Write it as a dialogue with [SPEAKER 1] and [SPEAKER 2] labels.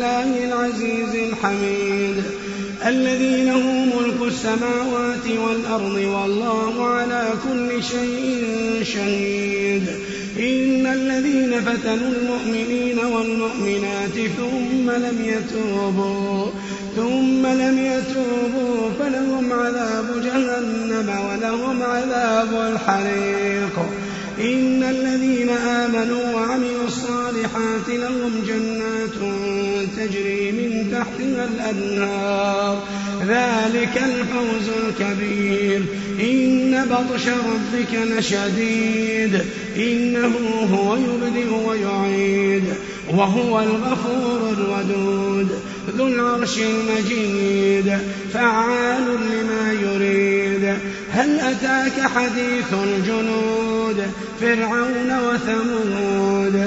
[SPEAKER 1] الله العزيز الحميد الذي له ملك السماوات والأرض والله على كل شيء شهيد إن الذين فتنوا المؤمنين والمؤمنات ثم لم يتوبوا ثم لم يتوبوا فلهم عذاب جهنم ولهم عذاب الحريق إن الذين آمنوا وعملوا الصالحات لهم جنات تجري من تحتها الأنهار ذلك الفوز الكبير إن بطش ربك لشديد إنه هو يبدئ ويعيد وهو الغفور الودود ذو العرش المجيد فعال لما يريد هل أتاك حديث الجنود فرعون وثمود